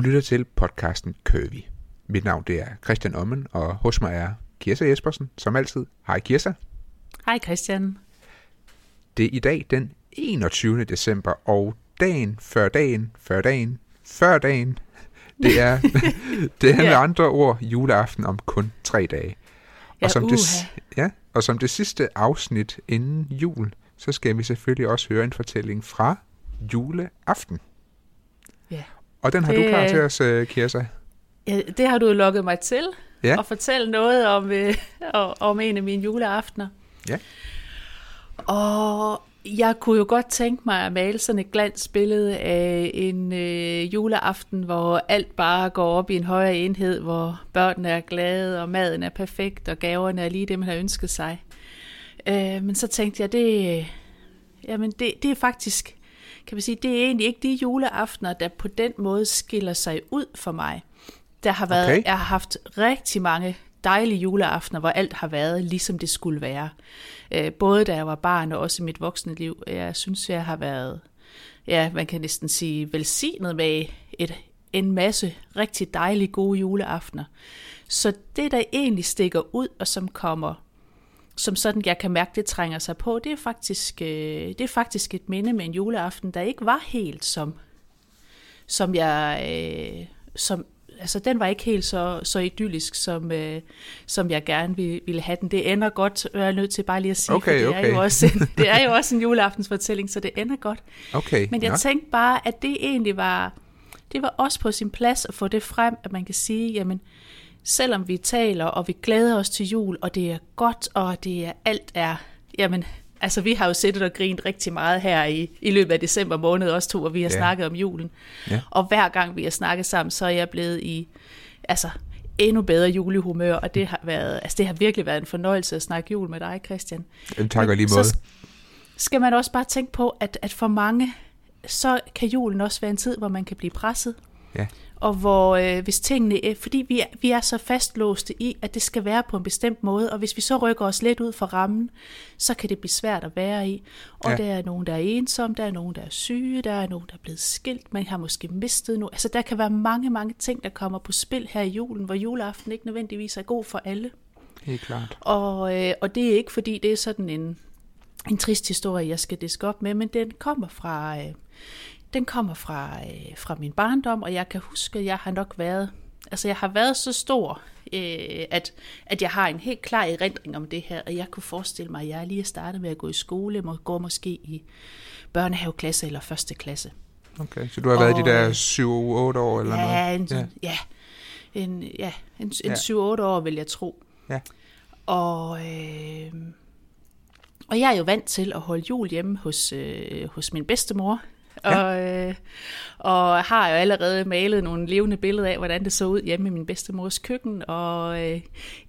Du lytter til podcasten Curvy. Mit navn det er Christian Ommen, og hos mig er Kirsa Jespersen, som altid. Hej Kirsa. Hej Christian. Det er i dag den 21. december, og dagen før dagen, før dagen, før dagen, det er, det er med Ja. andre ord juleaften om kun tre dage. Ja, og, som det, ja, og som det sidste afsnit inden jul, så skal vi selvfølgelig også høre en fortælling fra juleaften. Ja. Og den har du Det klar er- til os, øh, Kirsa. ja, det har du jo lukket mig til. Ja. Og fortælle noget om, øh, om- en af mine juleaftener. Ja. Og jeg kunne jo godt tænke mig at male sådan et glansbillede af en øh, juleaften, hvor alt bare går op i en højere enhed, hvor børnene er glade, og maden er perfekt, og gaverne er lige det, man har ønsket sig. Øh, men så tænkte jeg, det, jamen det, det er faktisk, kan man sige, det er egentlig ikke de juleaftener, der på den måde skiller sig ud for mig. Der har været, Okay. Jeg har haft rigtig mange dejlige juleaftener, hvor alt har været, ligesom det skulle være. Øh, både da jeg var barn og også i mit voksne liv. Jeg synes, jeg har været, ja, man kan næsten sige, velsignet med et, en masse rigtig dejlige, gode juleaftener. Så det, der egentlig stikker ud, og som kommer som sådan, jeg kan mærke, det trænger sig på, det er faktisk, øh, det er faktisk et minde med en juleaften, der ikke var helt som, som jeg, øh, som, altså den var ikke helt så, så idyllisk, som, øh, som jeg gerne ville, ville have den. Det ender godt, er jeg nødt til bare lige at sige, Okay, det, okay. er jo også en, det er jo også en juleaftensfortælling, så det ender godt. Okay, Men jeg nå. tænkte bare, at det egentlig var, det var også på sin plads at få det frem, at man kan sige, jamen, selvom vi taler, og vi glæder os til jul, og det er godt, og det er alt er, jamen, altså vi har jo siddet og grint rigtig meget her i, i løbet af december måned, også to, og vi har Ja. snakket om julen. Ja. Og hver gang vi har snakket sammen, så er jeg blevet i, altså, endnu bedre julehumør, og det har, været, altså, det har virkelig været en fornøjelse at snakke jul med dig, Christian Jamen, Tak og lige så måde. sk- skal man også bare tænke på, at, at for mange, så kan julen også være en tid, hvor man kan blive presset. Ja. Og hvor øh, hvis tingene, er- fordi vi er, vi er så fastlåste i, at det skal være på en bestemt måde, og hvis vi så rykker os lidt ud fra rammen, så kan det blive svært at være i. Og Ja. der er nogen, der er ensomme, der er nogen, der er syge, der er nogen, der er blevet skilt, man har måske mistet nu. Altså der kan være mange, mange ting, der kommer på spil her i julen, hvor juleaften ikke nødvendigvis er god for alle. Helt klart. Og, øh, og det er ikke, fordi det er sådan en, en trist historie, jeg skal diske op med, men den kommer fra, øh, den kommer fra, øh, fra min barndom, og jeg kan huske, at jeg har nok været, altså jeg har været så stor, øh, at, at jeg har en helt klar erindring om det her, og jeg kunne forestille mig, at jeg lige er startet med at gå i skole, må gå måske i børnehaveklasse eller første klasse. Okay, så du har været Og, de der øh, 7-8 år eller noget? Ja, en, Ja. ja. ja, en, ja, en, en Ja. 7-8 år, vil jeg tro. Ja. Og, øh, og jeg er jo vant til at holde jul hjemme hos, øh, hos min bedstemor. Ja. Og, øh, og har jo allerede malet nogle levende billeder af, hvordan det så ud hjemme i min bedstemors køkken, og øh,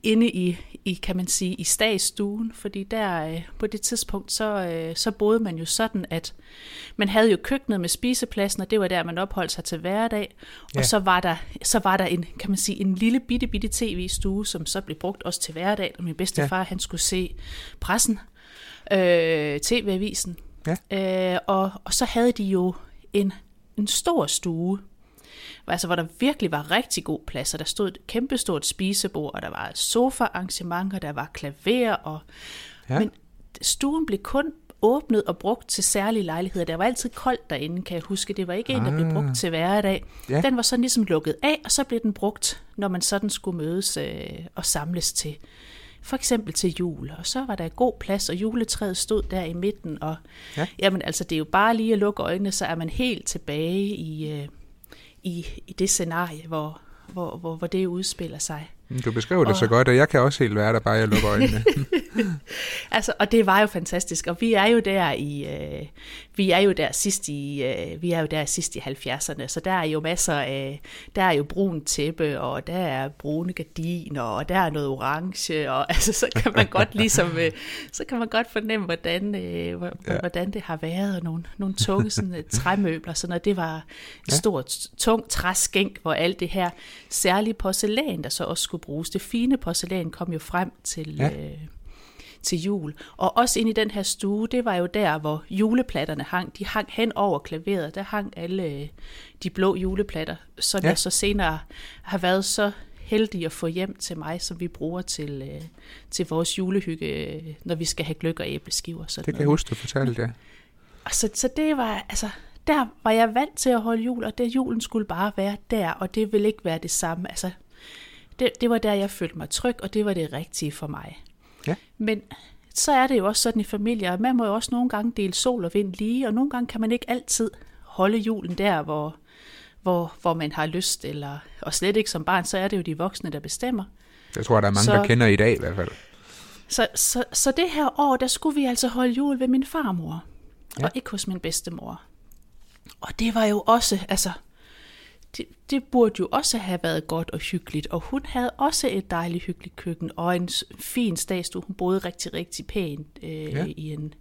inde i, i, kan man sige, i stagsstuen, fordi der øh, på det tidspunkt, så, øh, så boede man jo sådan, at man havde jo køkkenet med spisepladsen, og det var der, man opholdt sig til hverdag, Ja. og så var der, så var der en, kan man sige, en lille bitte, bitte tv-stue, som så blev brugt også til hverdag, og min bedstefar, ja. han skulle se pressen, øh, tv-avisen, Ja. Øh, og, og så havde de jo en, en stor stue, altså, hvor der virkelig var rigtig god plads, og der stod et kæmpestort spisebord, og der var et sofa-arrangement, og der var klaver, og, Ja. ja. men stuen blev kun åbnet og brugt til særlige lejligheder. Der var altid koldt derinde, kan jeg huske. Det var ikke en, der blev Ah. brugt til hverdag. Ja. Den var sådan ligesom lukket af, og så blev den brugt, når man sådan skulle mødes øh, og samles til for eksempel til jul, og så var der god plads, og juletræet stod der i midten, og Ja. ja. jamen altså, det er jo bare lige at lukke øjnene, så er man helt tilbage i, øh, i, i det scenarie, hvor, hvor, hvor, hvor det udspiller sig. Du beskriver det Og- så godt, og jeg kan også helt være der, bare jeg lukker øjnene. Altså, og det var jo fantastisk, og vi er jo der i, øh, vi er jo der sidst i, øh, vi er jo der sidst i 70'erne, så der er jo masser af, der er jo brun tæppe, og der er brune gardiner, og der er noget orange, og altså, så kan man godt ligesom, øh, så kan man godt fornemme, hvordan, øh, hvor- Ja. hvordan det har været, og nogle, nogle tunge sådan, øh, træmøbler, sådan noget. Det var et Ja. stort, tungt træskænk, hvor alt det her særlige porcelæn, der så også skulle bruges, det fine porcelæn kom jo frem til, Ja. øh, til jul. Og også ind i den her stue, det var jo der, hvor juleplatterne hang. De hang hen over klaveret. Der hang alle øh, de blå juleplatter, som ja. jeg så senere har været så heldig at få hjem til mig, som vi bruger til, øh, til vores julehygge, når vi skal have gløk og æbleskiver. Sådan det kan noget. jeg huske, du fortalte, ja. Og så, så det var, altså, der var jeg vant til at holde jul, og det julen skulle bare være der, og det ville ikke være det samme. Altså, det, det var der, jeg følte mig tryg, og det var det rigtige for mig. Ja. Men så er det jo også sådan i familier, at man må jo også nogle gange dele sol og vind lige, og nogle gange kan man ikke altid holde julen der, hvor, hvor, hvor man har lyst, eller, og slet ikke som barn, så er det jo de voksne, der bestemmer. Jeg tror, der er mange, så, der kender i dag i hvert fald. Så, så, så det her år, der skulle vi altså holde jul ved min farmor, ja. og ikke hos min bedstemor. Og det var jo også, altså, det, det burde jo også have været godt og hyggeligt, og hun havde også et dejligt hyggeligt køkken, og en fin stadstue. Hun boede rigtig, rigtig pænt øh, ja. i en,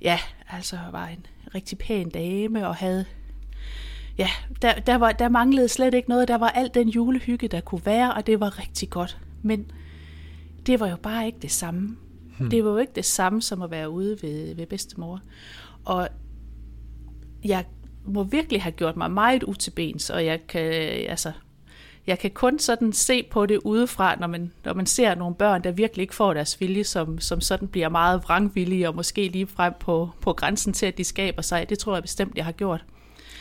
ja, altså var en rigtig pæn dame, og havde, ja, der, der, var, der manglede slet ikke noget, der var alt den julehygge, der kunne være, og det var rigtig godt. Men det var jo bare ikke det samme. Hmm. Det var jo ikke det samme som at være ude ved, ved bedstemor. Og jeg må virkelig have gjort mig meget utilbens, og jeg kan, altså, jeg kan kun sådan se på det udefra, når man, når man ser nogle børn, der virkelig ikke får deres vilje, som, som sådan bliver meget vrangvillige, og måske lige frem på, på grænsen til, at de skaber sig. Det tror jeg bestemt, jeg har gjort.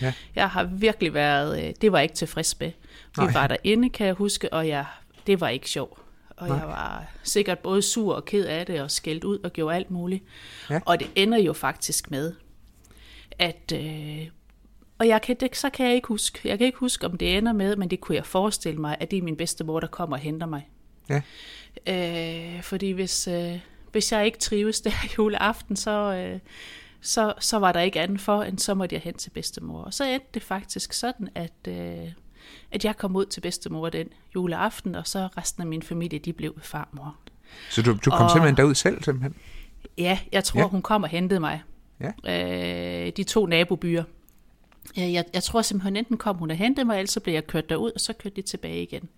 Ja. Jeg har virkelig været, øh, det var jeg ikke tilfreds med. Vi Nej. var derinde, kan jeg huske, og jeg, det var ikke sjovt. Og Nej. jeg var sikkert både sur og ked af det, og skældt ud og gjorde alt muligt. Ja. Og det ender jo faktisk med, at øh, og jeg kan, det, så kan jeg ikke huske. Jeg kan ikke huske, om det ender med, men det kunne jeg forestille mig, at det er min bedste mor, der kommer og henter mig. Ja. Øh, fordi hvis, øh, hvis jeg ikke trives der juleaften, så, øh, så, så var der ikke andet for, end så måtte jeg hen til bedstemor. Og så endte det faktisk sådan, at, øh, at jeg kom ud til bedstemor den juleaften, og så resten af min familie, de blev farmor. Så du, du kom og, simpelthen derud selv, simpelthen? Ja, jeg tror, ja. hun kom og hentede mig. Ja. Øh, de to nabobyer. Jeg, jeg tror simpelthen, enten kom hun og hentede mig, eller så blev jeg kørt derud, og så kørte de tilbage igen.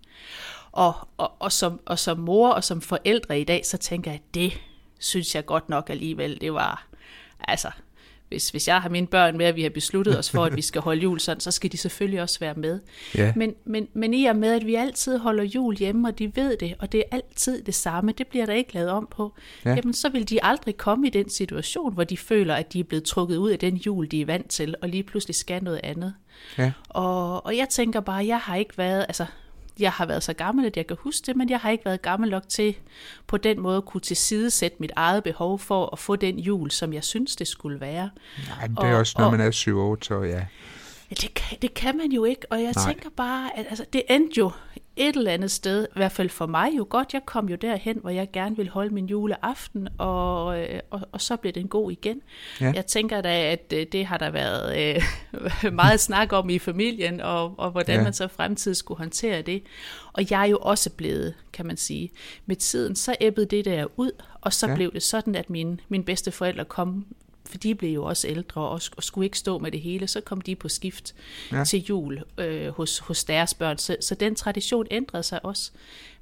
Og, og, og, som, og som mor og som forældre i dag, så tænker jeg, det synes jeg godt nok alligevel, det var, altså, hvis, hvis jeg har mine børn med, at vi har besluttet os for, at vi skal holde jul sådan, så skal de selvfølgelig også være med. Ja. Men, men, men i og med, at vi altid holder jul hjemme, og de ved det, og det er altid det samme, det bliver der ikke lavet om på, ja. jamen så vil de aldrig komme i den situation, hvor de føler, at de er blevet trukket ud af den jul, de er vant til, og lige pludselig skal noget andet. Ja. Og, og jeg tænker bare, jeg har ikke været, altså jeg har været så gammel, at jeg kan huske det, men jeg har ikke været gammel nok til på den måde at kunne tilsidesætte mit eget behov for at få den jul, som jeg synes, det skulle være. Nej, det er og, også, når og, man er 7-8 år, ja. Ja, det kan, det kan man jo ikke, og jeg Nej. tænker bare, at altså, det endte jo et eller andet sted, i hvert fald for mig jo godt, jeg kom jo derhen, hvor jeg gerne ville holde min juleaften, og, øh, og, og så blev den god igen. Ja. Jeg tænker da, at øh, det har der været øh, meget snak om i familien, og, og hvordan ja. man så fremtid skulle håndtere det. Og jeg er jo også blevet, kan man sige, med tiden, så æbbede det der ud, og så ja. blev det sådan, at mine, mine bedste forældre kom for de blev jo også ældre og, og skulle ikke stå med det hele, så kom de på skift ja. til jul øh, hos, hos deres børn. Så, så den tradition ændrede sig også.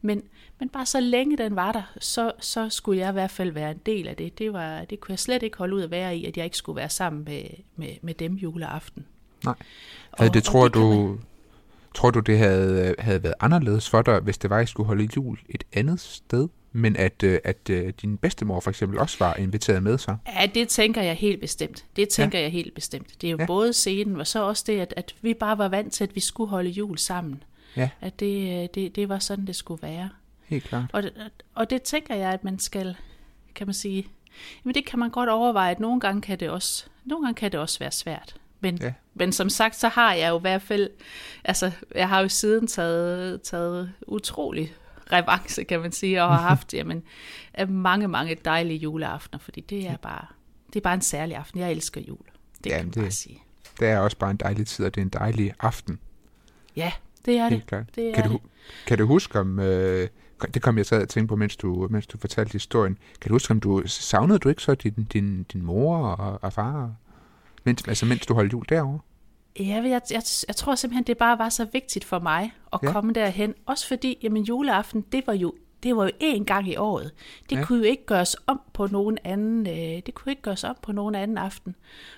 Men, men bare så længe den var der, så, så skulle jeg i hvert fald være en del af det. Det, var, det kunne jeg slet ikke holde ud at være i, at jeg ikke skulle være sammen med, med, med dem juleaften. Nej. Og, det tror det du... Man... Tror du, det havde, havde været anderledes for dig, hvis det var, at I skulle holde jul et andet sted? Men at, øh, at øh, din bedstemor for eksempel også var inviteret med så? Ja, det tænker jeg helt bestemt. Det tænker ja. jeg helt bestemt. Det er jo ja. både scenen, og så også det, at, at vi bare var vant til, at vi skulle holde jul sammen. Ja. At det, øh, det, det var sådan, det skulle være. Helt klart. Og, og det tænker jeg, at man skal, kan man sige, men det kan man godt overveje, at nogle gange kan det også, nogle gange kan det også være svært. Men, ja. men som sagt, så har jeg jo i hvert fald, altså jeg har jo siden taget, taget utrolig revanche, kan man sige, og har haft jamen, mange, mange dejlige juleaftener, fordi det er bare, det er bare en særlig aften. Jeg elsker jul. Det jamen, kan man det, bare sige. Det er også bare en dejlig tid, og det er en dejlig aften. Ja, det er Helt det. Klart. det er kan, du, kan du huske om, øh, det kom jeg så at tænke på, mens du, mens du fortalte historien, kan du huske om du, savnede du ikke så din, din, din mor og, og far, mens, altså mens du holdt jul derovre? Ja, jeg, jeg, jeg tror simpelthen, det bare var så vigtigt for mig at ja. komme derhen. Også fordi, jamen juleaften, det var jo det var jo én gang i året. Det ja. kunne jo ikke gøres om på nogen anden, øh, det kunne ikke gøres om på nogen anden aften.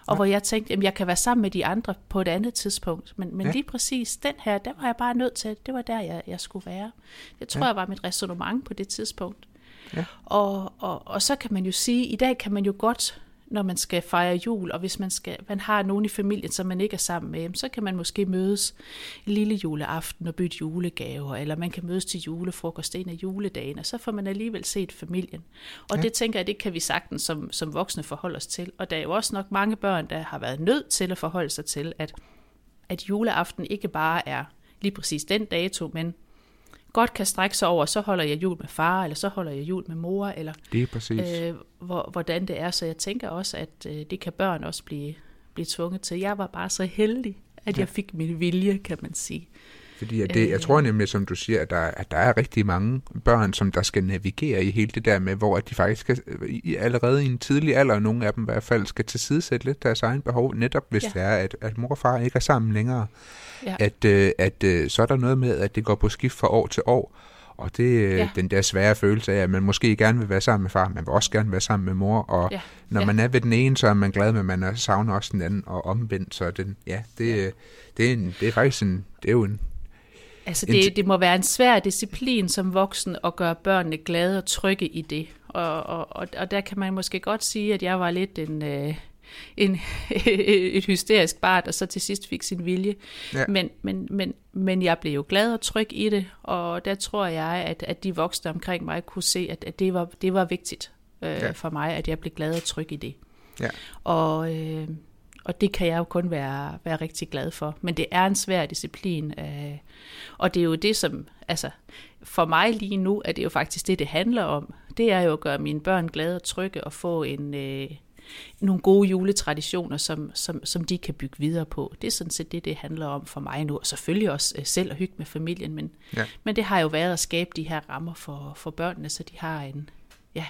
Og ja. hvor jeg tænkte, at jeg kan være sammen med de andre på et andet tidspunkt. Men, men ja. lige præcis den her, der var jeg bare nødt til, det var der, jeg, jeg skulle være. Det tror ja. jeg var mit resonemang på det tidspunkt. Ja. Og, og, og så kan man jo sige, i dag kan man jo godt når man skal fejre jul, og hvis man, skal, man har nogen i familien, som man ikke er sammen med, så kan man måske mødes en lille juleaften og bytte julegaver, eller man kan mødes til julefrokost en af juledagen, og så får man alligevel set familien. Og ja. det tænker jeg, det kan vi sagtens som, som voksne forholde os til. Og der er jo også nok mange børn, der har været nødt til at forholde sig til, at, at juleaften ikke bare er lige præcis den dato, men godt kan strække sig over, så holder jeg jul med far, eller så holder jeg jul med mor, eller det er præcis. Øh, hvor, hvordan det er. Så jeg tænker også, at øh, det kan børn også blive, blive tvunget til. Jeg var bare så heldig, at ja. jeg fik min vilje, kan man sige. Fordi at det, jeg øh. tror nemlig, som du siger, at der, at der er rigtig mange børn, som der skal navigere i hele det der med, hvor at de faktisk skal, i, allerede i en tidlig alder, nogle af dem i hvert fald, skal tilsidesætte lidt deres egen behov, netop hvis ja. det er, at, at mor og far ikke er sammen længere. Ja. At, øh, at øh, så er der noget med, at det går på skift fra år til år. Og det øh, ja. den der svære følelse af, at man måske gerne vil være sammen med far, man vil også gerne være sammen med mor, og ja. når ja. man er ved den ene, så er man glad, men man savner også den anden, og omvendt, så den, ja, det, ja. Det, er en, det er faktisk en, det er jo en, Altså det, det må være en svær disciplin som voksen at gøre børnene glade og trygge i det. Og, og, og, der kan man måske godt sige, at jeg var lidt en, øh, en, et hysterisk barn, og så til sidst fik sin vilje. Ja. Men, men, men, men jeg blev jo glad og tryg i det, og der tror jeg, at, at de voksne omkring mig kunne se, at, at det, var, det var vigtigt øh, ja. for mig, at jeg blev glad og tryg i det. Ja. Og, øh, og det kan jeg jo kun være, være rigtig glad for. Men det er en svær disciplin, øh, og det er jo det, som, altså, for mig lige nu, er det jo faktisk det, det handler om. Det er jo at gøre mine børn glade og trygge og få en, øh, nogle gode juletraditioner, som, som, som de kan bygge videre på. Det er sådan set det, det handler om for mig nu, og selvfølgelig også øh, selv at hygge med familien, men, ja. men det har jo været at skabe de her rammer for, for børnene, så de har en, ja,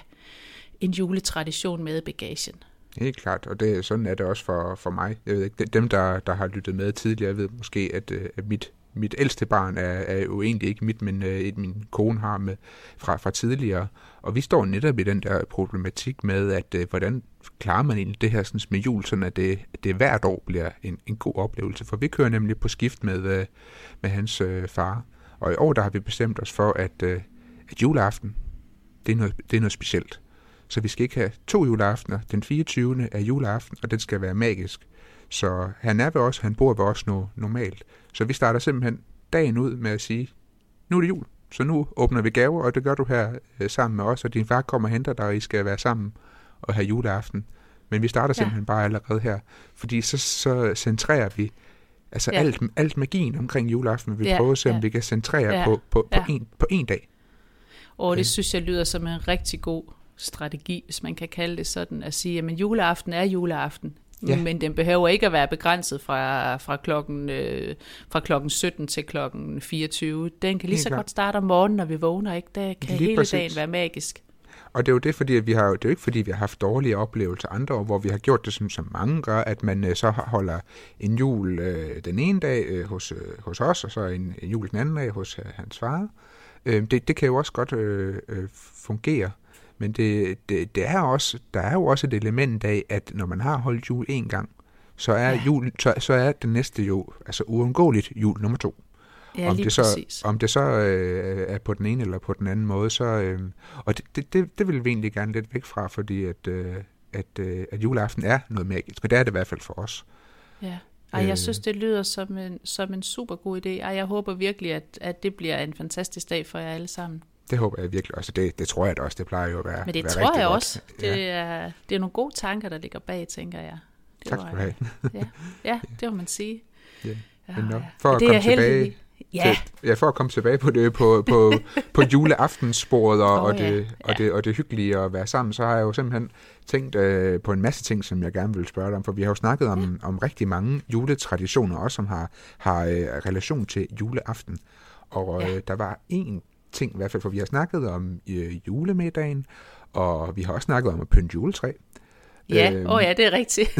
en juletradition med bagagen. Helt klart, og det, sådan er det også for, for mig. Jeg ved ikke, dem, der, der har lyttet med tidligere, ved måske, at, øh, at mit, mit ældste barn er, er jo egentlig ikke mit, men øh, et min kone har med fra, fra tidligere. Og vi står netop i den der problematik med, at øh, hvordan klarer man egentlig det her sådan med jul, sådan at det, det hvert år bliver en, en god oplevelse. For vi kører nemlig på skift med, med hans øh, far. Og i år der har vi bestemt os for, at, øh, at juleaften, det er, noget, det er noget specielt. Så vi skal ikke have to juleaftener. Den 24. er juleaften, og den skal være magisk. Så han er ved os, han bor ved os nu normalt. Så vi starter simpelthen dagen ud med at sige, nu er det jul, så nu åbner vi gaver, og det gør du her øh, sammen med os, og din far kommer og henter dig, og I skal være sammen og have juleaften. Men vi starter ja. simpelthen bare allerede her, fordi så, så centrerer vi altså ja. alt, alt magien omkring juleaften. Vi ja. prøver at se, om ja. vi kan centrere ja. på, på, på, ja. en, på en dag. Og det synes jeg lyder som en rigtig god strategi, hvis man kan kalde det sådan, at sige, at juleaften er juleaften. Ja. Men den behøver ikke at være begrænset fra, fra, klokken, øh, fra klokken 17 til klokken 24. Den kan lige så godt starte om morgenen, når vi vågner. Ikke? Der kan lige hele præcis. dagen være magisk. Og det er jo det, fordi vi har, det er jo ikke fordi, vi har haft dårlige oplevelser andre år, hvor vi har gjort det, som, som mange gør, at man øh, så holder en jul øh, den ene dag øh, hos, øh, hos os, og så en, en jul den anden dag hos øh, hans far. Øh, det, det kan jo også godt øh, øh, fungere. Men det, det, det er også, der er jo også et element af, at når man har holdt jul en gang, så er, ja. jul, så, så er det næste jo altså uundgåeligt jul nummer to. Ja, om, det så, præcis. om det så øh, er på den ene eller på den anden måde, så øh, og det, det, det, det vil vi egentlig gerne lidt væk fra, fordi at, øh, at, øh, at juleaften er noget magisk, og det er det i hvert fald for os. Ja. Ej, jeg øh. synes, det lyder som en, som en super god idé. Ej, jeg håber virkelig, at, at det bliver en fantastisk dag for jer alle sammen. Det håber jeg virkelig også. Det, det tror jeg da også. Det plejer jo at være Men det være tror jeg godt. også. Det, ja. er, det er nogle gode tanker, der ligger bag, tænker jeg. Det tak skal du have. ja. ja, det må man sige. Ja. Men no, for at det komme tilbage... Ja. Til, ja, for at komme tilbage på det på, på, på juleaftensbordet og, oh, og, det, ja. og, det, og det hyggelige at være sammen, så har jeg jo simpelthen tænkt øh, på en masse ting, som jeg gerne vil spørge dig om, for vi har jo snakket om, ja. om rigtig mange juletraditioner, også som har, har øh, relation til juleaften. Og ja. øh, der var en ting, i hvert fald, for vi har snakket om øh, julemiddagen, og vi har også snakket om at pynte juletræ. Ja, øhm, oh ja, det er rigtigt.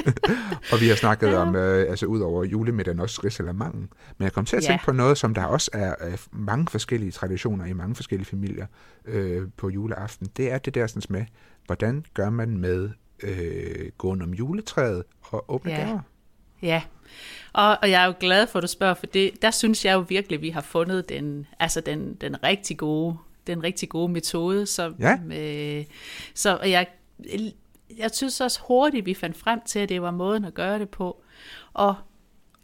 og vi har snakket ja. om, øh, altså ud over julemiddagen, også risalamangen. Men jeg kom til at tænke ja. på noget, som der også er øh, mange forskellige traditioner i mange forskellige familier øh, på juleaften. Det er det der sådan med, hvordan gør man med øh, gåen om juletræet og åbne ja. gaver? Ja, og, og jeg er jo glad for, at du spørger, for det, der synes jeg jo virkelig, at vi har fundet den, altså den, den rigtig gode den rigtig gode metode. Så, ja. øh, så jeg, jeg synes også hurtigt, vi fandt frem til, at det var måden at gøre det på. Og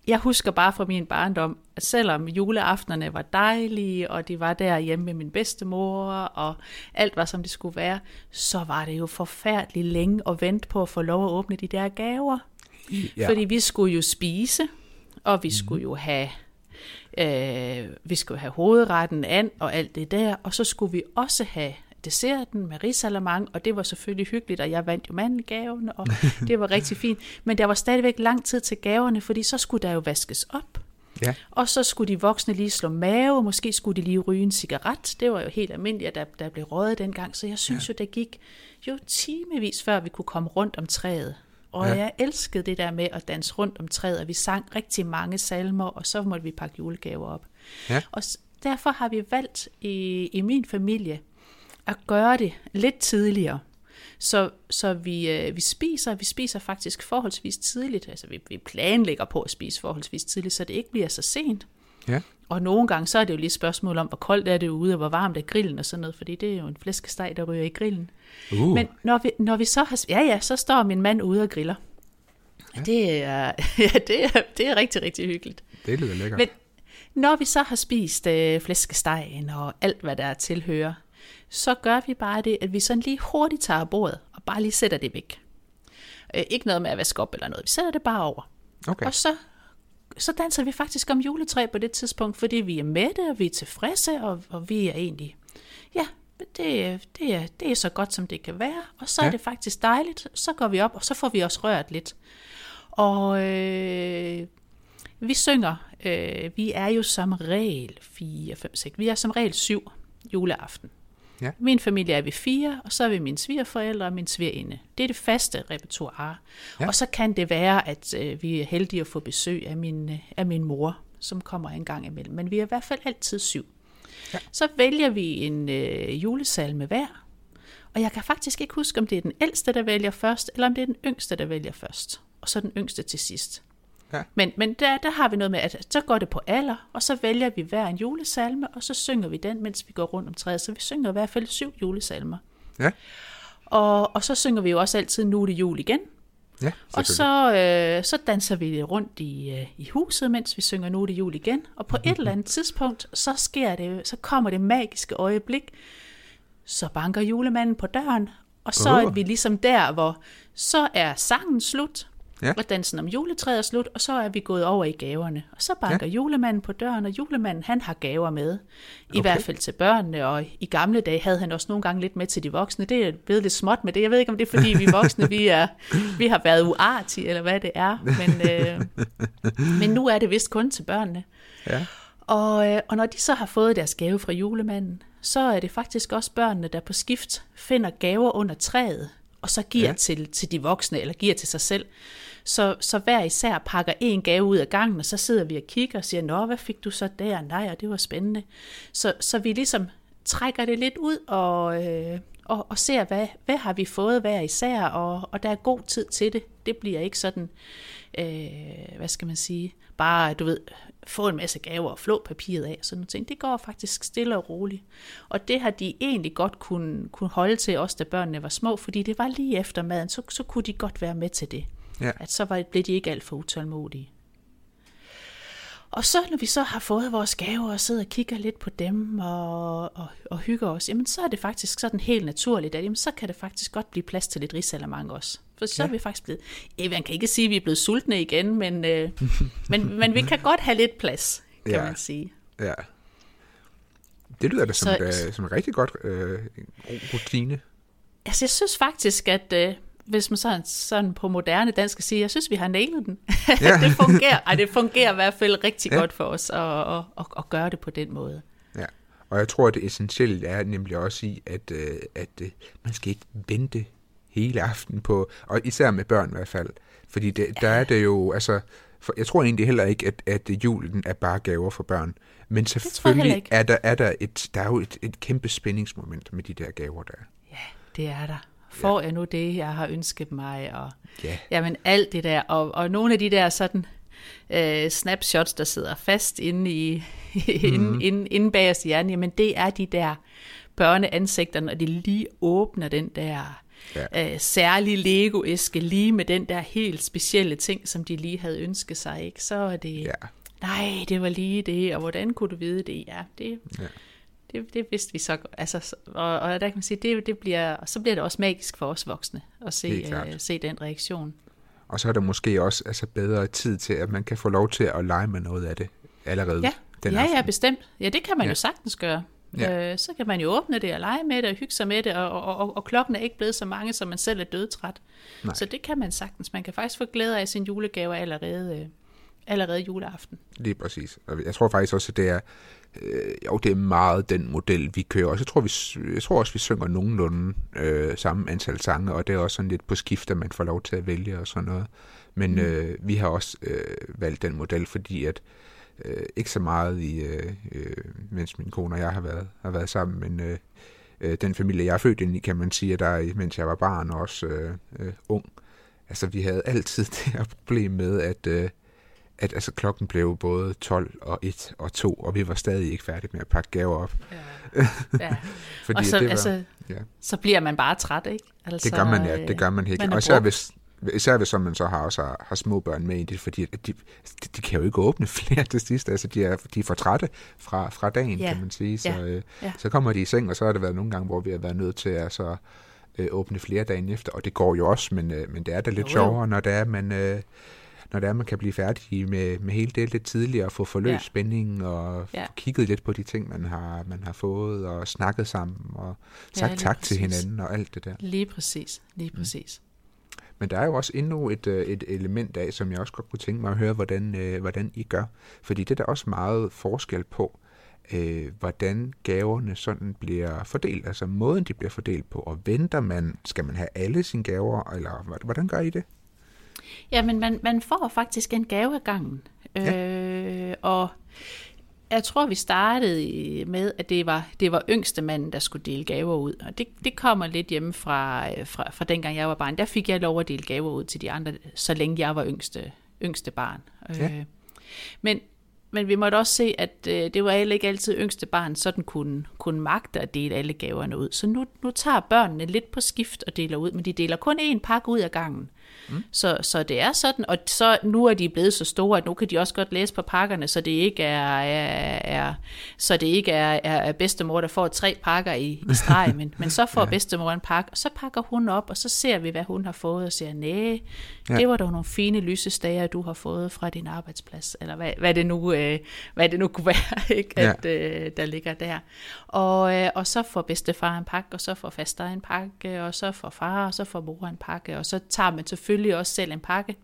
jeg husker bare fra min barndom, at selvom juleaftenerne var dejlige, og de var der hjemme med min bedstemor, og alt var som det skulle være, så var det jo forfærdeligt længe at vente på at få lov at åbne de der gaver. Ja. Fordi vi skulle jo spise, og vi mm. skulle jo have øh, vi skulle have hovedretten an og alt det der, og så skulle vi også have desserten med risalamang, og det var selvfølgelig hyggeligt, og jeg vandt jo mandelgaven, og det var rigtig fint. Men der var stadigvæk lang tid til gaverne, fordi så skulle der jo vaskes op. Ja. Og så skulle de voksne lige slå mave, måske skulle de lige ryge en cigaret. Det var jo helt almindeligt, at der, der blev røget dengang, så jeg synes ja. jo, det gik jo timevis, før vi kunne komme rundt om træet. Og ja. jeg elskede det der med at danse rundt om træet, og vi sang rigtig mange salmer, og så måtte vi pakke julegaver op. Ja. Og derfor har vi valgt i, i min familie at gøre det lidt tidligere. Så, så vi, øh, vi spiser, vi spiser faktisk forholdsvis tidligt. Altså vi, vi planlægger på at spise forholdsvis tidligt, så det ikke bliver så sent. Ja. Og nogle gange, så er det jo lige et spørgsmål om, hvor koldt er det ude, og hvor varmt er grillen og sådan noget, fordi det er jo en flæskesteg, der ryger i grillen. Uh. Men når vi, når vi så har... Ja, ja, så står min mand ude og griller. Ja. Det, er, ja, det, er, det er rigtig, rigtig hyggeligt. Det lyder lækkert. Men når vi så har spist øh, flæskestegen og alt, hvad der tilhører, så gør vi bare det, at vi sådan lige hurtigt tager bordet og bare lige sætter det væk. Øh, ikke noget med at vaske op eller noget. Vi sætter det bare over. Okay. Og så så danser vi faktisk om juletræ på det tidspunkt, fordi vi er mætte, og vi er tilfredse, og, og vi er egentlig, ja, det, det, er, det er så godt, som det kan være. Og så ja. er det faktisk dejligt. Så går vi op, og så får vi også rørt lidt. Og øh, vi synger, øh, vi er jo som regel 4, 5, 6, vi er som regel syv juleaften. Ja. Min familie er vi fire, og så er vi mine svigerforældre og min svigerinde. Det er det faste repertoire. Ja. Og så kan det være, at øh, vi er heldige at få besøg af min, øh, af min mor, som kommer en gang imellem. Men vi er i hvert fald altid syv. Ja. Så vælger vi en øh, julesalme hver. Og jeg kan faktisk ikke huske, om det er den ældste, der vælger først, eller om det er den yngste, der vælger først. Og så den yngste til sidst. Ja. Men, men der, der har vi noget med, at så går det på alder, og så vælger vi hver en julesalme, og så synger vi den, mens vi går rundt om træet. Så vi synger i hvert fald syv julesalmer. Ja. Og, og så synger vi jo også altid Nu er det jul igen. Ja, og så, øh, så danser vi rundt i, øh, i huset, mens vi synger Nu er det jul igen. Og på et eller andet tidspunkt, så sker det, så kommer det magiske øjeblik. Så banker julemanden på døren, og så oh. er vi ligesom der, hvor så er sangen slut, Ja. Og dansen om juletræet er slut, og så er vi gået over i gaverne. Og så banker ja. julemanden på døren, og julemanden han har gaver med. I okay. hvert fald til børnene, og i gamle dage havde han også nogle gange lidt med til de voksne. Det er blevet lidt småt med det. Jeg ved ikke, om det er, fordi vi voksne vi, er, vi har været uartige, eller hvad det er. Men, øh, men nu er det vist kun til børnene. Ja. Og, øh, og når de så har fået deres gave fra julemanden, så er det faktisk også børnene, der på skift finder gaver under træet, og så giver ja. til, til de voksne, eller giver til sig selv. Så, så hver især pakker en gave ud af gangen, og så sidder vi og kigger og siger, nå, hvad fik du så der? Nej, og det var spændende. Så, så vi ligesom trækker det lidt ud og, øh, og, og ser, hvad, hvad har vi fået hver især, og, og der er god tid til det. Det bliver ikke sådan, øh, hvad skal man sige, bare, du ved, få en masse gaver og flå papiret af, sådan nogle ting. Det går faktisk stille og roligt. Og det har de egentlig godt kunne, kunne holde til os, da børnene var små, fordi det var lige efter maden, så, så kunne de godt være med til det. Ja. At så var, blev de ikke alt for utålmodige. Og så når vi så har fået vores gaver og sidder og kigger lidt på dem og, og, og hygger os, jamen så er det faktisk sådan helt naturligt, at jamen, så kan det faktisk godt blive plads til lidt risalamang også. For så ja. er vi faktisk blevet, ja, man kan ikke sige, at vi er blevet sultne igen, men, øh, men, men vi kan godt have lidt plads, kan ja. man sige. Ja. Det lyder da som, så, uh, som en rigtig godt uh, rutine. Altså jeg synes faktisk, at... Uh, hvis man sådan, sådan på moderne dansk skal sige, jeg synes, vi har nailet den. Ja. det fungerer. Ej, det fungerer i hvert fald rigtig ja. godt for os at, at, at, at gøre det på den måde. Ja, og jeg tror, at det essentielle er nemlig også i, at, øh, at, at øh, man skal ikke vente hele aften på, og især med børn i hvert fald. Fordi det, der er det jo, altså, for jeg tror egentlig heller ikke, at, at julen er bare gaver for børn. Men selvfølgelig er der, er der, et, der er jo et, et kæmpe spændingsmoment med de der gaver der. Ja, det er der. Får ja. jeg nu det, jeg har ønsket mig? Og, ja. Jamen alt det der. Og, og nogle af de der sådan øh, snapshots, der sidder fast inde, i, mm. inde, inde, inde bag os i hjernen, jamen det er de der børneansigter, når de lige åbner den der ja. øh, særlige Lego-æske, lige med den der helt specielle ting, som de lige havde ønsket sig, ikke? så er det, ja. nej, det var lige det, og hvordan kunne du vide det? Ja, det, ja. det, det vidste vi så altså, og, og der kan man sige, det, det bliver, så bliver det også magisk for os voksne, at se, øh, se den reaktion. Og så er der måske også altså, bedre tid til, at man kan få lov til at lege med noget af det allerede. Ja, den ja, ja bestemt. Ja, det kan man ja. jo sagtens gøre. Ja. Øh, så kan man jo åbne det og lege med det og hygge sig med det, og, og, og, og klokken er ikke blevet så mange, som man selv er dødtræt. Nej. Så det kan man sagtens. Man kan faktisk få glæde af sin julegave allerede, øh, allerede juleaften. Lige præcis. Og jeg tror faktisk også, at det er, øh, jo, det er meget den model, vi kører. Og så tror vi, jeg tror også, vi synger nogenlunde øh, samme antal sange, og det er også sådan lidt på skift, at man får lov til at vælge og sådan noget. Men mm. øh, vi har også øh, valgt den model, fordi at øh, ikke så meget i, øh, øh, mens min kone og jeg har været, har været sammen, men øh, øh, den familie, jeg er født ind i, kan man sige, at der, mens jeg var barn og også øh, øh, ung, altså vi havde altid det her problem med, at, øh, at altså, klokken blev både 12 og 1 og 2, og vi var stadig ikke færdige med at pakke gaver op. Ja. ja. Fordi og så, det var, altså, ja. så bliver man bare træt, ikke? Altså, det gør man, ja. Det gør man ikke. Man og især hvis, Især hvis man så har også har, har små børn med i det, fordi de, de, de kan jo ikke åbne flere til sidst. Altså, de er, de er for trætte fra, fra dagen, ja. kan man sige. Så, ja. Øh, ja. så kommer de i seng, og så har det været nogle gange, hvor vi har været nødt til at så, øh, åbne flere dagen efter. Og det går jo også, men, øh, men det er da lidt jo, sjovere, når det er, man... Øh, når det er, man kan blive færdig med, med hele det lidt tidligere, og få forløst ja. spændingen, og ja. kigget lidt på de ting, man har, man har fået, og snakket sammen, og sagt ja, tak præcis. til hinanden, og alt det der. Lige præcis, lige mm. præcis. Mm. Men der er jo også endnu et, øh, et element af, som jeg også godt kunne tænke mig at høre, hvordan, øh, hvordan I gør. Fordi det er der også meget forskel på, øh, hvordan gaverne sådan bliver fordelt. Altså måden, de bliver fordelt på. Og venter man, skal man have alle sine gaver, eller hvordan gør I det? Ja, men man, man får faktisk en gave ad gangen. Ja. Øh, og jeg tror, vi startede med, at det var, det var yngste manden, der skulle dele gaver ud. Og det, det kommer lidt hjemme fra, fra, fra dengang jeg var barn. Der fik jeg lov at dele gaver ud til de andre, så længe jeg var yngste, yngste barn. Ja. Øh, men, men vi måtte også se, at øh, det var heller ikke altid yngste barn, sådan kunne, kunne magte at dele alle gaverne ud. Så nu, nu tager børnene lidt på skift og deler ud, men de deler kun én pakke ud af gangen. Mm. Så, så det er sådan, og så nu er de blevet så store, at nu kan de også godt læse på pakkerne, så det ikke er, er, er så det ikke er, er bedstemor, der får tre pakker i, i streg, men, men så får ja. bedstemor en pakke, og så pakker hun op, og så ser vi, hvad hun har fået, og siger, nej, ja. det var dog nogle fine lysestager, du har fået fra din arbejdsplads, eller hvad, hvad, det, nu, øh, hvad det nu kunne være, ikke, at, ja. øh, der ligger der. Og, øh, og så får bedstefar en pakke, og så får faster en pakke, og så får far, og så får mor en pakke, og så tager man selvfølgelig også selv en pakke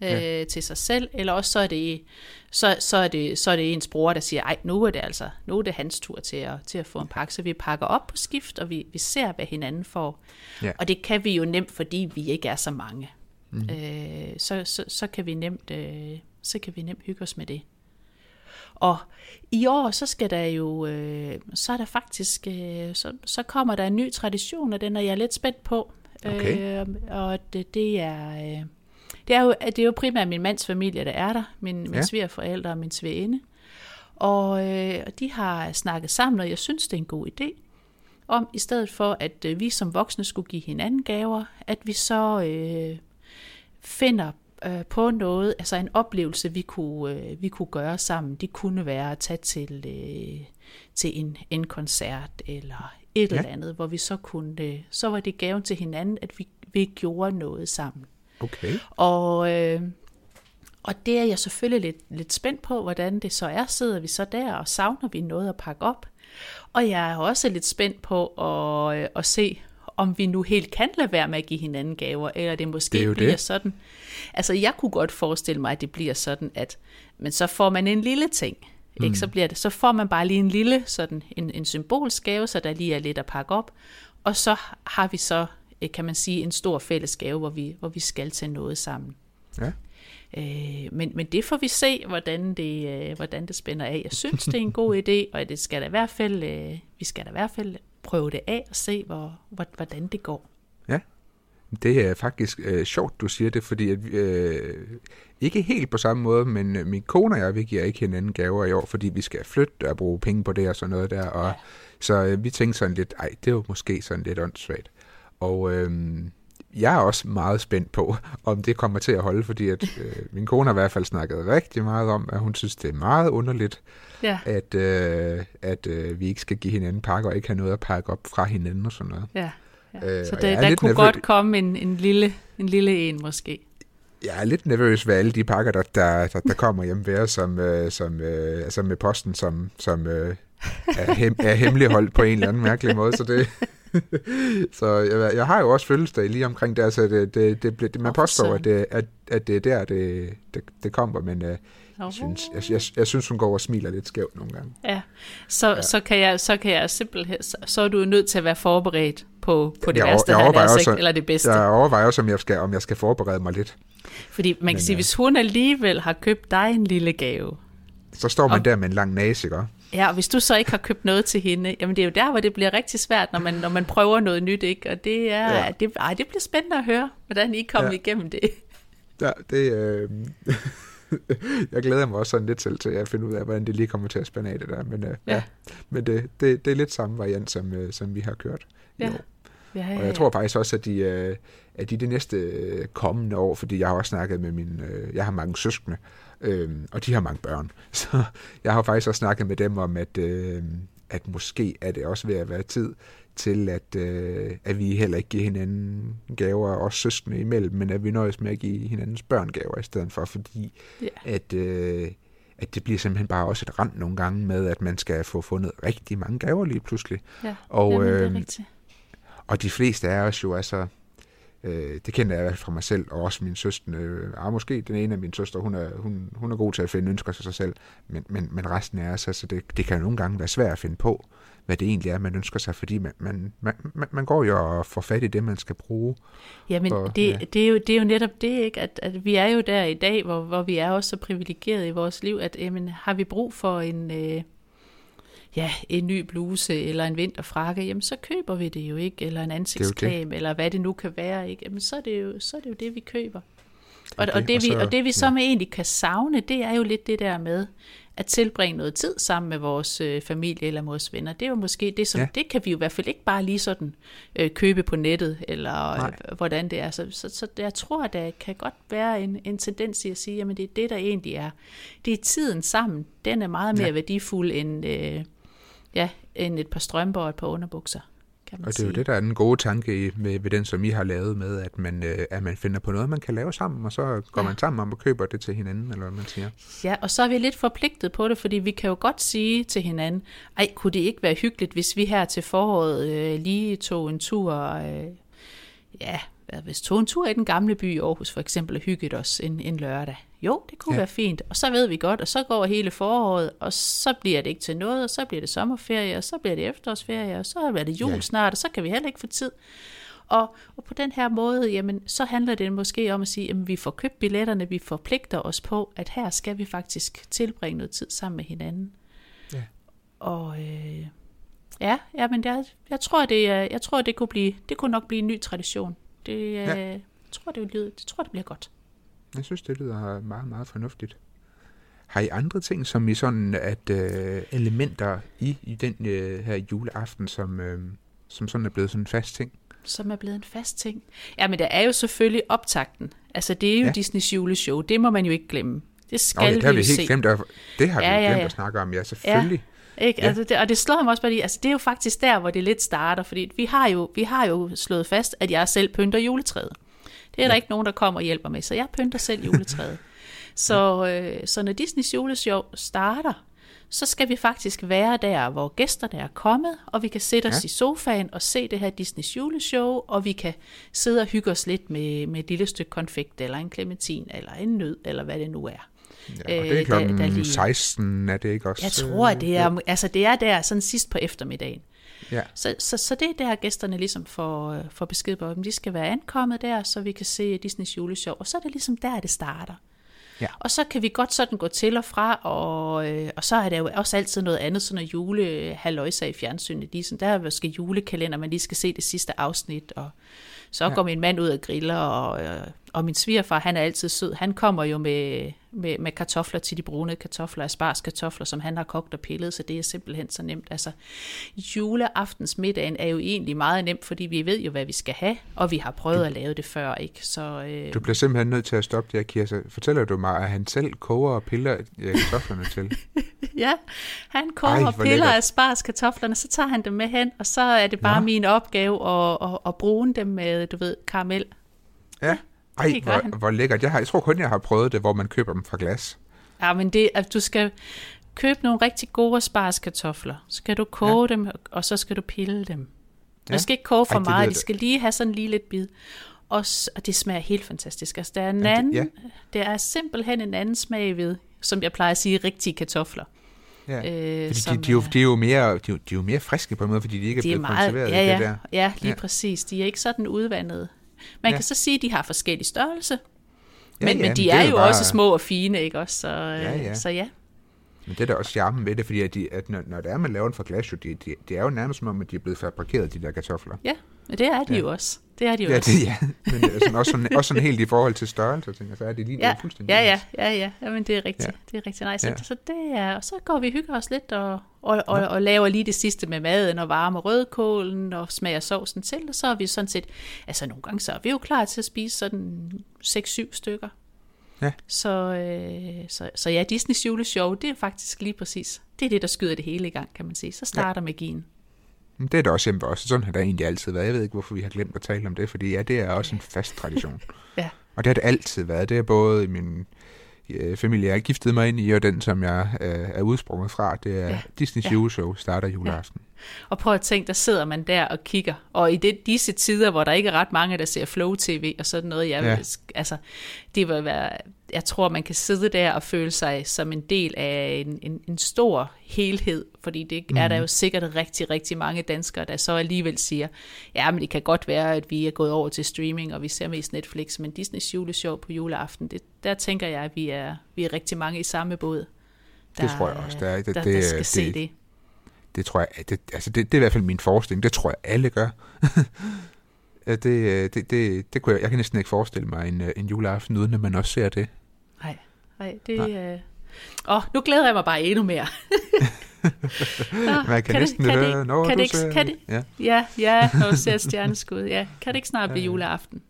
øh, ja. til sig selv, eller også så er det så, så er det så er det ens bror der siger, ej nu er det altså nu er det hans tur til at til at få en pakke, så vi pakker op på skift og vi, vi ser hvad hinanden får, ja. og det kan vi jo nemt, fordi vi ikke er så mange, mm. øh, så, så så kan vi nemt øh, så kan vi nemt hygge os med det. Og i år, så skal der jo, øh, så er der faktisk, øh, så, så kommer der en ny tradition, og den er jeg lidt spændt på. Okay. Øh, og det, det er... Øh, det er, jo, det er jo primært min mands familie, der er der. Min, min ja. svigerforældre og min svigerinde. Og øh, de har snakket sammen, og jeg synes, det er en god idé. Om i stedet for, at øh, vi som voksne skulle give hinanden gaver, at vi så øh, finder øh, på noget, altså en oplevelse, vi kunne, øh, vi kunne gøre sammen. Det kunne være at tage til, øh, til en, en koncert eller et ja. eller andet, hvor vi så kunne, øh, så var det gaven til hinanden, at vi, vi gjorde noget sammen. Okay. Og, øh, og det er jeg selvfølgelig lidt, lidt spændt på, hvordan det så er. Sidder vi så der, og savner vi noget at pakke op? Og jeg er også lidt spændt på at, øh, at se, om vi nu helt kan lade være med at give hinanden gaver, eller det måske det bliver det. sådan. Altså, jeg kunne godt forestille mig, at det bliver sådan, at men så får man en lille ting. Mm. Ikke? Så, bliver det, så får man bare lige en lille sådan en, en symbolsk gave, så der lige er lidt at pakke op. Og så har vi så kan man sige, en stor fællesgave, hvor vi, hvor vi skal til noget sammen. Ja. Øh, men, men det får vi se, hvordan det, øh, hvordan det spænder af. Jeg synes, det er en god idé, og det skal da i hvert fald, øh, vi skal da i hvert fald prøve det af og se, hvor, hvor, hvordan det går. Ja, det er faktisk øh, sjovt, du siger det, fordi at, øh, ikke helt på samme måde, men øh, min kone og jeg, vi giver ikke hinanden gaver i år, fordi vi skal flytte og bruge penge på det og sådan noget der. Og, ja. Så øh, vi tænkte sådan lidt, ej, det var måske sådan lidt åndssvagt. Og øh, jeg er også meget spændt på, om det kommer til at holde, fordi at øh, min kone har i hvert fald snakket rigtig meget om, at hun synes, det er meget underligt, ja. at, øh, at øh, vi ikke skal give hinanden pakker og ikke have noget at pakke op fra hinanden og sådan noget. Ja, ja. Øh, så det, der kunne nervøs. godt komme en, en, lille, en lille en måske. Jeg er lidt nervøs ved alle de pakker, der, der, der, der kommer hjem ved os, som, øh, som, øh, altså med posten, som, som øh, er, hem, er hemmeligholdt på en eller anden mærkelig måde, så det... så jeg, jeg har jo også fødselsdag lige omkring der, så det, det, det, det, man påstår, at det, at, at det er der, det, det, det kommer, men uh, jeg, synes, jeg, jeg, jeg synes, hun går og smiler lidt skævt nogle gange. Ja, så, ja. så, kan, jeg, så kan jeg simpelthen, så, så er du nødt til at være forberedt på, på det jeg, værste, jeg her, altså, også, eller det bedste. Jeg overvejer også, om jeg skal, om jeg skal forberede mig lidt. Fordi man kan men, sige, hvis hun alligevel har købt dig en lille gave, så står man og, der med en lang næse, ikke? Ja, og hvis du så ikke har købt noget til hende, jamen det er jo der, hvor det bliver rigtig svært, når man, når man prøver noget nyt, ikke? Og det er, ja. det, ej, det bliver spændende at høre, hvordan I kommer ja. igennem det. Ja, det øh, jeg glæder mig også sådan lidt selv til at finde ud af, hvordan det lige kommer til at spænde af det der. Men, øh, ja. ja. men det, det, det er lidt samme variant, som, øh, som vi har kørt ja. i år. Ja, ja, ja. Og jeg tror faktisk også, at de, øh, at de det næste øh, kommende år, fordi jeg har også snakket med min, øh, jeg har mange søskende, øh, og de har mange børn. Så jeg har faktisk også snakket med dem om, at, øh, at måske er det også ved at være tid til, at, øh, at vi heller ikke giver hinanden gaver, også søskende imellem, men at vi nøjes med at give hinandens børn gaver i stedet for, fordi yeah. at, øh, at det bliver simpelthen bare også et rand nogle gange med, at man skal få fundet rigtig mange gaver lige pludselig. Ja, og, Jamen, det er øh, rigtigt. Og de fleste af os jo, altså, øh, det kender jeg i hvert fald fra mig selv, og også min søster. Øh, ah, måske den ene af mine søstre, hun er, hun, hun er god til at finde ønsker til sig selv, men, men, men resten er os, altså det, det kan jo nogle gange være svært at finde på, hvad det egentlig er, man ønsker sig, fordi man, man, man, man går jo og får fat i det, man skal bruge. Jamen, og, det, ja. det, er jo, det er jo netop det, ikke? At, at vi er jo der i dag, hvor, hvor vi er også så privilegerede i vores liv, at jamen, har vi brug for en... Øh, ja, en ny bluse eller en vinterfrakke, jamen så køber vi det jo ikke, eller en ansigtscreme, eller hvad det nu kan være, ikke? Jamen så er det jo, så er det, jo det, vi køber. Og, okay, og, det, vi, og det vi så ja. med egentlig kan savne, det er jo lidt det der med at tilbringe noget tid sammen med vores øh, familie eller vores venner. Det er jo måske det, som ja. det kan vi jo i hvert fald ikke bare lige sådan øh, købe på nettet, eller øh, hvordan det er. Så, så, så jeg tror, at der kan godt være en, en tendens i at sige, at det er det, der egentlig er. Det er tiden sammen. Den er meget mere ja. værdifuld end... Øh, ja, end et par strømper og et par underbukser. Kan man og det er sige. jo det, der er den gode tanke i, med, ved den, som I har lavet med, at man, øh, at man finder på noget, man kan lave sammen, og så går ja. man sammen om og køber det til hinanden, eller hvad man siger. Ja, og så er vi lidt forpligtet på det, fordi vi kan jo godt sige til hinanden, ej, kunne det ikke være hyggeligt, hvis vi her til foråret øh, lige tog en tur, øh, ja, hvis tog en tur i den gamle by i Aarhus for eksempel, og hyggede os en, en lørdag. Jo, det kunne ja. være fint. Og så ved vi godt, og så går hele foråret, og så bliver det ikke til noget, og så bliver det sommerferie, og så bliver det efterårsferie, og så bliver det jul ja. snart, og så kan vi heller ikke få tid. Og, og på den her måde, jamen, så handler det måske om at sige, at vi får købt billetterne, vi forpligter os på, at her skal vi faktisk tilbringe noget tid sammen med hinanden. Ja. Og øh, ja, ja, men jeg, jeg tror, det, jeg tror, det kunne blive, det kunne nok blive en ny tradition. Det, ja. øh, jeg tror, det, det tror, det bliver godt. Jeg synes, det lyder meget, meget fornuftigt. Har I andre ting, som I sådan, at øh, elementer i, i den øh, her juleaften, som, øh, som sådan er blevet sådan en fast ting? Som er blevet en fast ting? Ja, men der er jo selvfølgelig optakten. Altså, det er jo ja. Disneys juleshow. Det må man jo ikke glemme. Det skal Nå, ja, det har vi, vi helt se. glemt. At, det har ja, vi glemt ja, ja. at snakke om, ja, selvfølgelig. Ja. Ikke? Ja. Altså det, og det slår mig også bare lige, altså det er jo faktisk der, hvor det lidt starter, fordi vi har jo, vi har jo slået fast, at jeg selv pynter juletræet. Det er ja. der ikke nogen, der kommer og hjælper med, så jeg pynter selv juletræet. så, øh, så når Disneys juleshow starter, så skal vi faktisk være der, hvor gæsterne er kommet, og vi kan sætte os ja. i sofaen og se det her Disneys juleshow, og vi kan sidde og hygge os lidt med, med et lille stykke konfekt, eller en clementin, eller en nød, eller hvad det nu er. Ja, og det er Øh, klokken der- der lige- 16, er det ikke også? Jeg tror, at det øh, er, altså det er der sådan sidst på eftermiddagen. Ja, Så, så, så det er der, gæsterne ligesom får, øh, får besked på, at de skal være ankommet der, så vi kan se Disneys juleshow. Og så er det ligesom der, det starter. Ja. Og så kan vi godt sådan gå til og fra, og, øh, og så er der jo også altid noget andet, sådan noget julehaløjser i fjernsynet. Ligesom, der er måske julekalender, man lige skal se det sidste afsnit, og så ja. går min mand ud og griller, og, øh, og min svigerfar, han er altid sød. Han kommer jo med, med, med kartofler til de brune kartofler, asparges kartofler, som han har kogt og pillet, så det er simpelthen så nemt. Altså, juleaftensmiddagen er jo egentlig meget nemt, fordi vi ved jo, hvad vi skal have, og vi har prøvet at lave det før, ikke? Så, øh, du bliver simpelthen nødt til at stoppe der, Kirsa. Fortæller du mig, at han selv koger og piller øh, kartoflerne til? Ja, han koger Ej, og piller af sparskartoflerne, så tager han dem med hen, og så er det bare Nå. min opgave at, at, at bruge dem med, du ved, karamel. Ja. Ej, Det gør han. hvor, hvor lækkert. Jeg, har, jeg tror kun, jeg har prøvet det, hvor man køber dem fra glas. Ja, men det, at du skal købe nogle rigtig gode sparskartofler. Så skal du koge ja. dem, og så skal du pille dem. Ja. Det skal ikke koge for Ej, det meget, lyder de det. skal lige have sådan lige lidt bid. Og, s- og det smager helt fantastisk. Altså, der er en det- anden, ja. der er simpelthen en anden smag ved, som jeg plejer at sige, rigtige kartofler. Ja. Øh, Fordi de, de, er jo, de, er jo mere, de, de er jo mere friske på en måde, fordi de ikke er er blevet meget, konserveret ja, ja, det der. ja, lige Ja. præcis. De er ikke sådan udvandede. Man Ja. ja. kan så sige, at de har forskellige størrelse, Ja, men, ja, men de det er, er jo bare- også små og fine, ikke også? Så, øh, Ja, ja. så ja. Men det er da også charmen ved det, fordi at, de, at når, når det er, man laver den fra glas, det de, de er jo nærmest som om, at de er blevet fabrikeret, de der kartofler. Ja, men det er de Ja. jo også. Det er de jo Ja, også. det, ja. Men altså, også, sådan, også sådan helt i forhold til størrelse, tænker så er det lige Ja, fuldstændig ja, ja, ens. ja, ja. Jamen, det er rigtigt. Ja. Ja. Det er rigtigt. Ja. ja. så det er, og så går vi og hygger os lidt og, og, og, og laver lige det sidste med maden og varmer rødkålen og smager sovsen til, og så er vi sådan set, altså nogle gange så er vi jo klar til at spise sådan 6-7 stykker. Ja. Så, øh, så, så ja, Disneys juleshow, det er faktisk lige præcis, det er det, der skyder det hele i gang, kan man sige. Så starter ja. magien. Det er da også hjemme os. Sådan har det egentlig altid været. Jeg ved ikke, hvorfor vi har glemt at tale om det, fordi ja, det er også en fast tradition. Ja. Og det har det altid været. Det er både i min øh, familie, jeg er giftet mig ind i, og den, som jeg øh, er udsprunget fra, det er ja. Ja. Disneys Ja. juleshow, starter juleaften. Og prøv at tænke, der sidder man der og kigger. Og i det, disse tider, hvor der ikke er ret mange, der ser Flow TV og sådan noget, jeg, Ja. ja. altså, det vil være, jeg tror, man kan sidde der og føle sig som en del af en, en, en stor helhed, fordi det mm. er der jo sikkert rigtig, rigtig mange danskere, der så alligevel siger, ja, men det kan godt være, at vi er gået over til streaming, og vi ser mest Netflix, men Disneys juleshow på juleaften, det, der tænker jeg, at vi er, vi er rigtig mange i samme båd. Det tror jeg også, der er. Det- der, det- der skal det- se det. Det tror jeg, det, altså det, det er i hvert fald min forestilling. Det tror jeg, alle gør. Det, øh, det, det, det kunne jeg, jeg kan næsten ikke forestille mig en, øh, en juleaften, uden at man også ser det. Nej, det Nej. er... Øh... Åh, nu glæder jeg mig bare endnu mere. Man kan, næsten det, høre, det, når kan du det ikke, ser kan det, Ja. Ja, ja, når du ser stjerneskud. Ja, kan det ikke snart blive juleaften?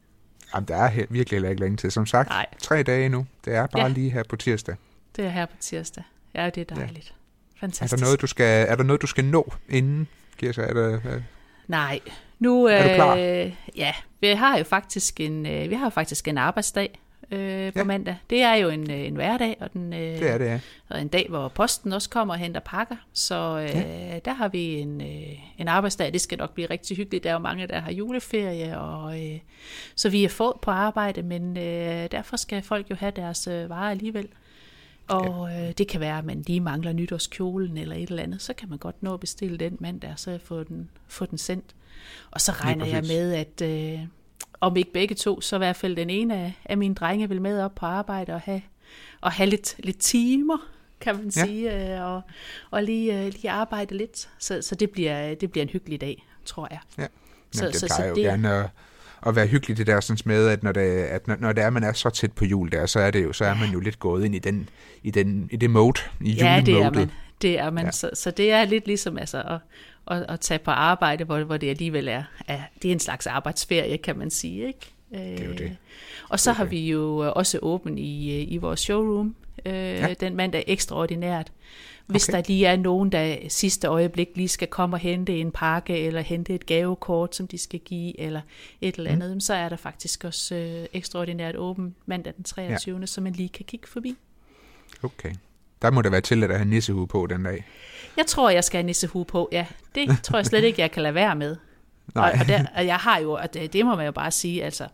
Jamen, der er virkelig heller ikke længe til. Som sagt, Nej. tre dage nu. Det er bare Ja. lige her på tirsdag. Det er her på tirsdag. Ja, det er dejligt. Ja. Er Fantastisk. der, noget, du skal, er der noget, du skal nå inden, Kirsa? Er der, øh, Nej, nu... Er du klar? Øh, ja, vi har jo faktisk en, øh, vi har faktisk en arbejdsdag øh, på Ja. mandag. Det er jo en, øh, en hverdag, og, den, øh, det er det, ja. og en dag, hvor posten også kommer og henter pakker. Så øh, ja. der har vi en, øh, en arbejdsdag. Det skal nok blive rigtig hyggeligt. Der er jo mange, der har juleferie, og øh, så vi er få på arbejde, men øh, derfor skal folk jo have deres øh, varer alligevel. Og øh, det kan være, at man lige mangler nytårskjolen eller et eller andet, så kan man godt nå at bestille den mandag, og så få den, få den sendt. Og så regner jeg med, at øh, om ikke begge to, så i hvert fald den ene af, af mine drenge vil med op på arbejde og have, og have lidt, lidt timer, kan man Ja. sige, øh, og, og lige, øh, lige arbejde lidt. Så, så det, bliver, det bliver en hyggelig dag, tror jeg. Ja. Så- Men det så- plejer så jo det- gerne at, at være hyggeligt det der sådan med, at når det, at når, når det er, man er så tæt på jul der, så er det jo, så er man jo lidt gået ind i den, i den, i det mode, i Ja, det er man. Det er man. Ja. Ja. Så, så det er lidt ligesom altså, at, at, at tage på arbejde, hvor, hvor det alligevel er, er, det er en slags arbejdsferie, kan man sige. Ikke? Det er jo det. Og så er har vi jo øh, også åben i, øh, i vores showroom øh, Ja. den mandag ekstraordinært. Hvis Okay. okay. der lige er nogen, der sidste øjeblik lige skal komme og hente en pakke, eller hente et gavekort, som de skal give, eller et eller andet, mm. så er der faktisk også øh, ekstraordinært åben mandag den 23. Ja. så man lige kan kigge forbi. Okay. Der må der være til at have nissehue på den dag. Jeg tror, jeg skal have nissehue på, ja. Det tror jeg slet ikke, jeg kan lade være med. Nej. Og, og, der, og jeg har jo, og det, det må man jo bare sige, altså,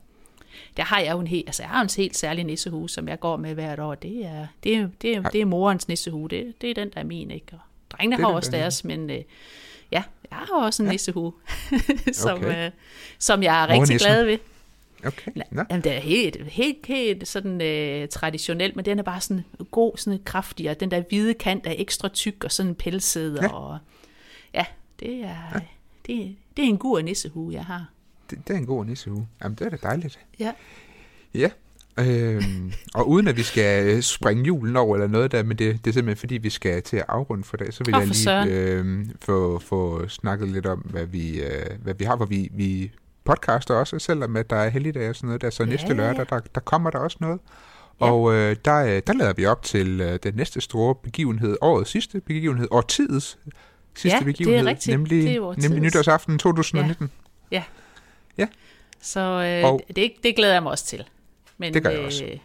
der har jeg jo en helt, altså jeg har en helt særlig nissehue, som jeg går med hvert år. Det er, det er, det er, det er morens nissehue. Det, det er den, der er min, ikke? Og drengene har også deres, men øh, ja, jeg har også en ja. nissehue, som, okay. øh, som jeg er rigtig glad ved. Okay. Ja. Jamen, det er helt, helt, helt sådan øh, traditionelt, men den er bare sådan god, sådan kraftig, og den der hvide kant er ekstra tyk og sådan pelset, ja. og ja, det er, ja. Det, det er en god nissehue, jeg har. Det, det er en god nissehue. Jamen, det er da dejligt. Ja. Ja, øhm, og uden at vi skal øh, springe julen over eller noget der, men det, det er simpelthen fordi, vi skal til at afrunde for dag, så vil jeg lige øh, få, få snakket lidt om, hvad vi, øh, hvad vi har, hvor vi, vi podcaster også, selvom at der er helligdag og sådan noget der, så ja, næste lørdag, der, der kommer der også noget. Ja. Og øh, der, øh, der lader vi op til øh, den næste store begivenhed, årets sidste begivenhed, årtidets sidste ja, begivenhed, det er rigtigt. nemlig, det er nemlig nytårsaften 2019. Ja. Ja. Så øh, og, det, det glæder jeg mig også til. Men, det gør jeg også. Øh,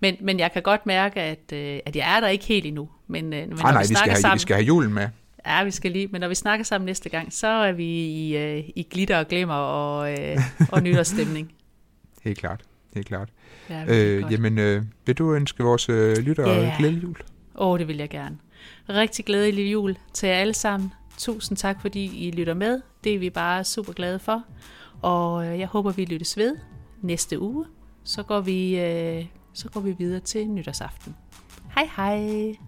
men, men jeg kan godt mærke, at, øh, at jeg er der ikke helt endnu. Men, øh, ah, nej, vi, vi, skal have, sammen, vi skal have julen med. Ja, vi skal lige. Men når vi snakker sammen næste gang, så er vi i, øh, i glitter og glimmer og, øh, og nytårsstemning. Helt klart. Helt klart. Ja, øh, jamen, øh, vil du ønske vores øh, lyttere yeah. glædelig jul? Åh, oh, det vil jeg gerne. Rigtig glædelig jul til jer alle sammen. Tusind tak, fordi I lytter med. Det er vi bare super glade for. Og øh, jeg håber, vi lyttes ved næste uge. Så går vi, øh, så går vi videre til nytårsaften. Hej hej!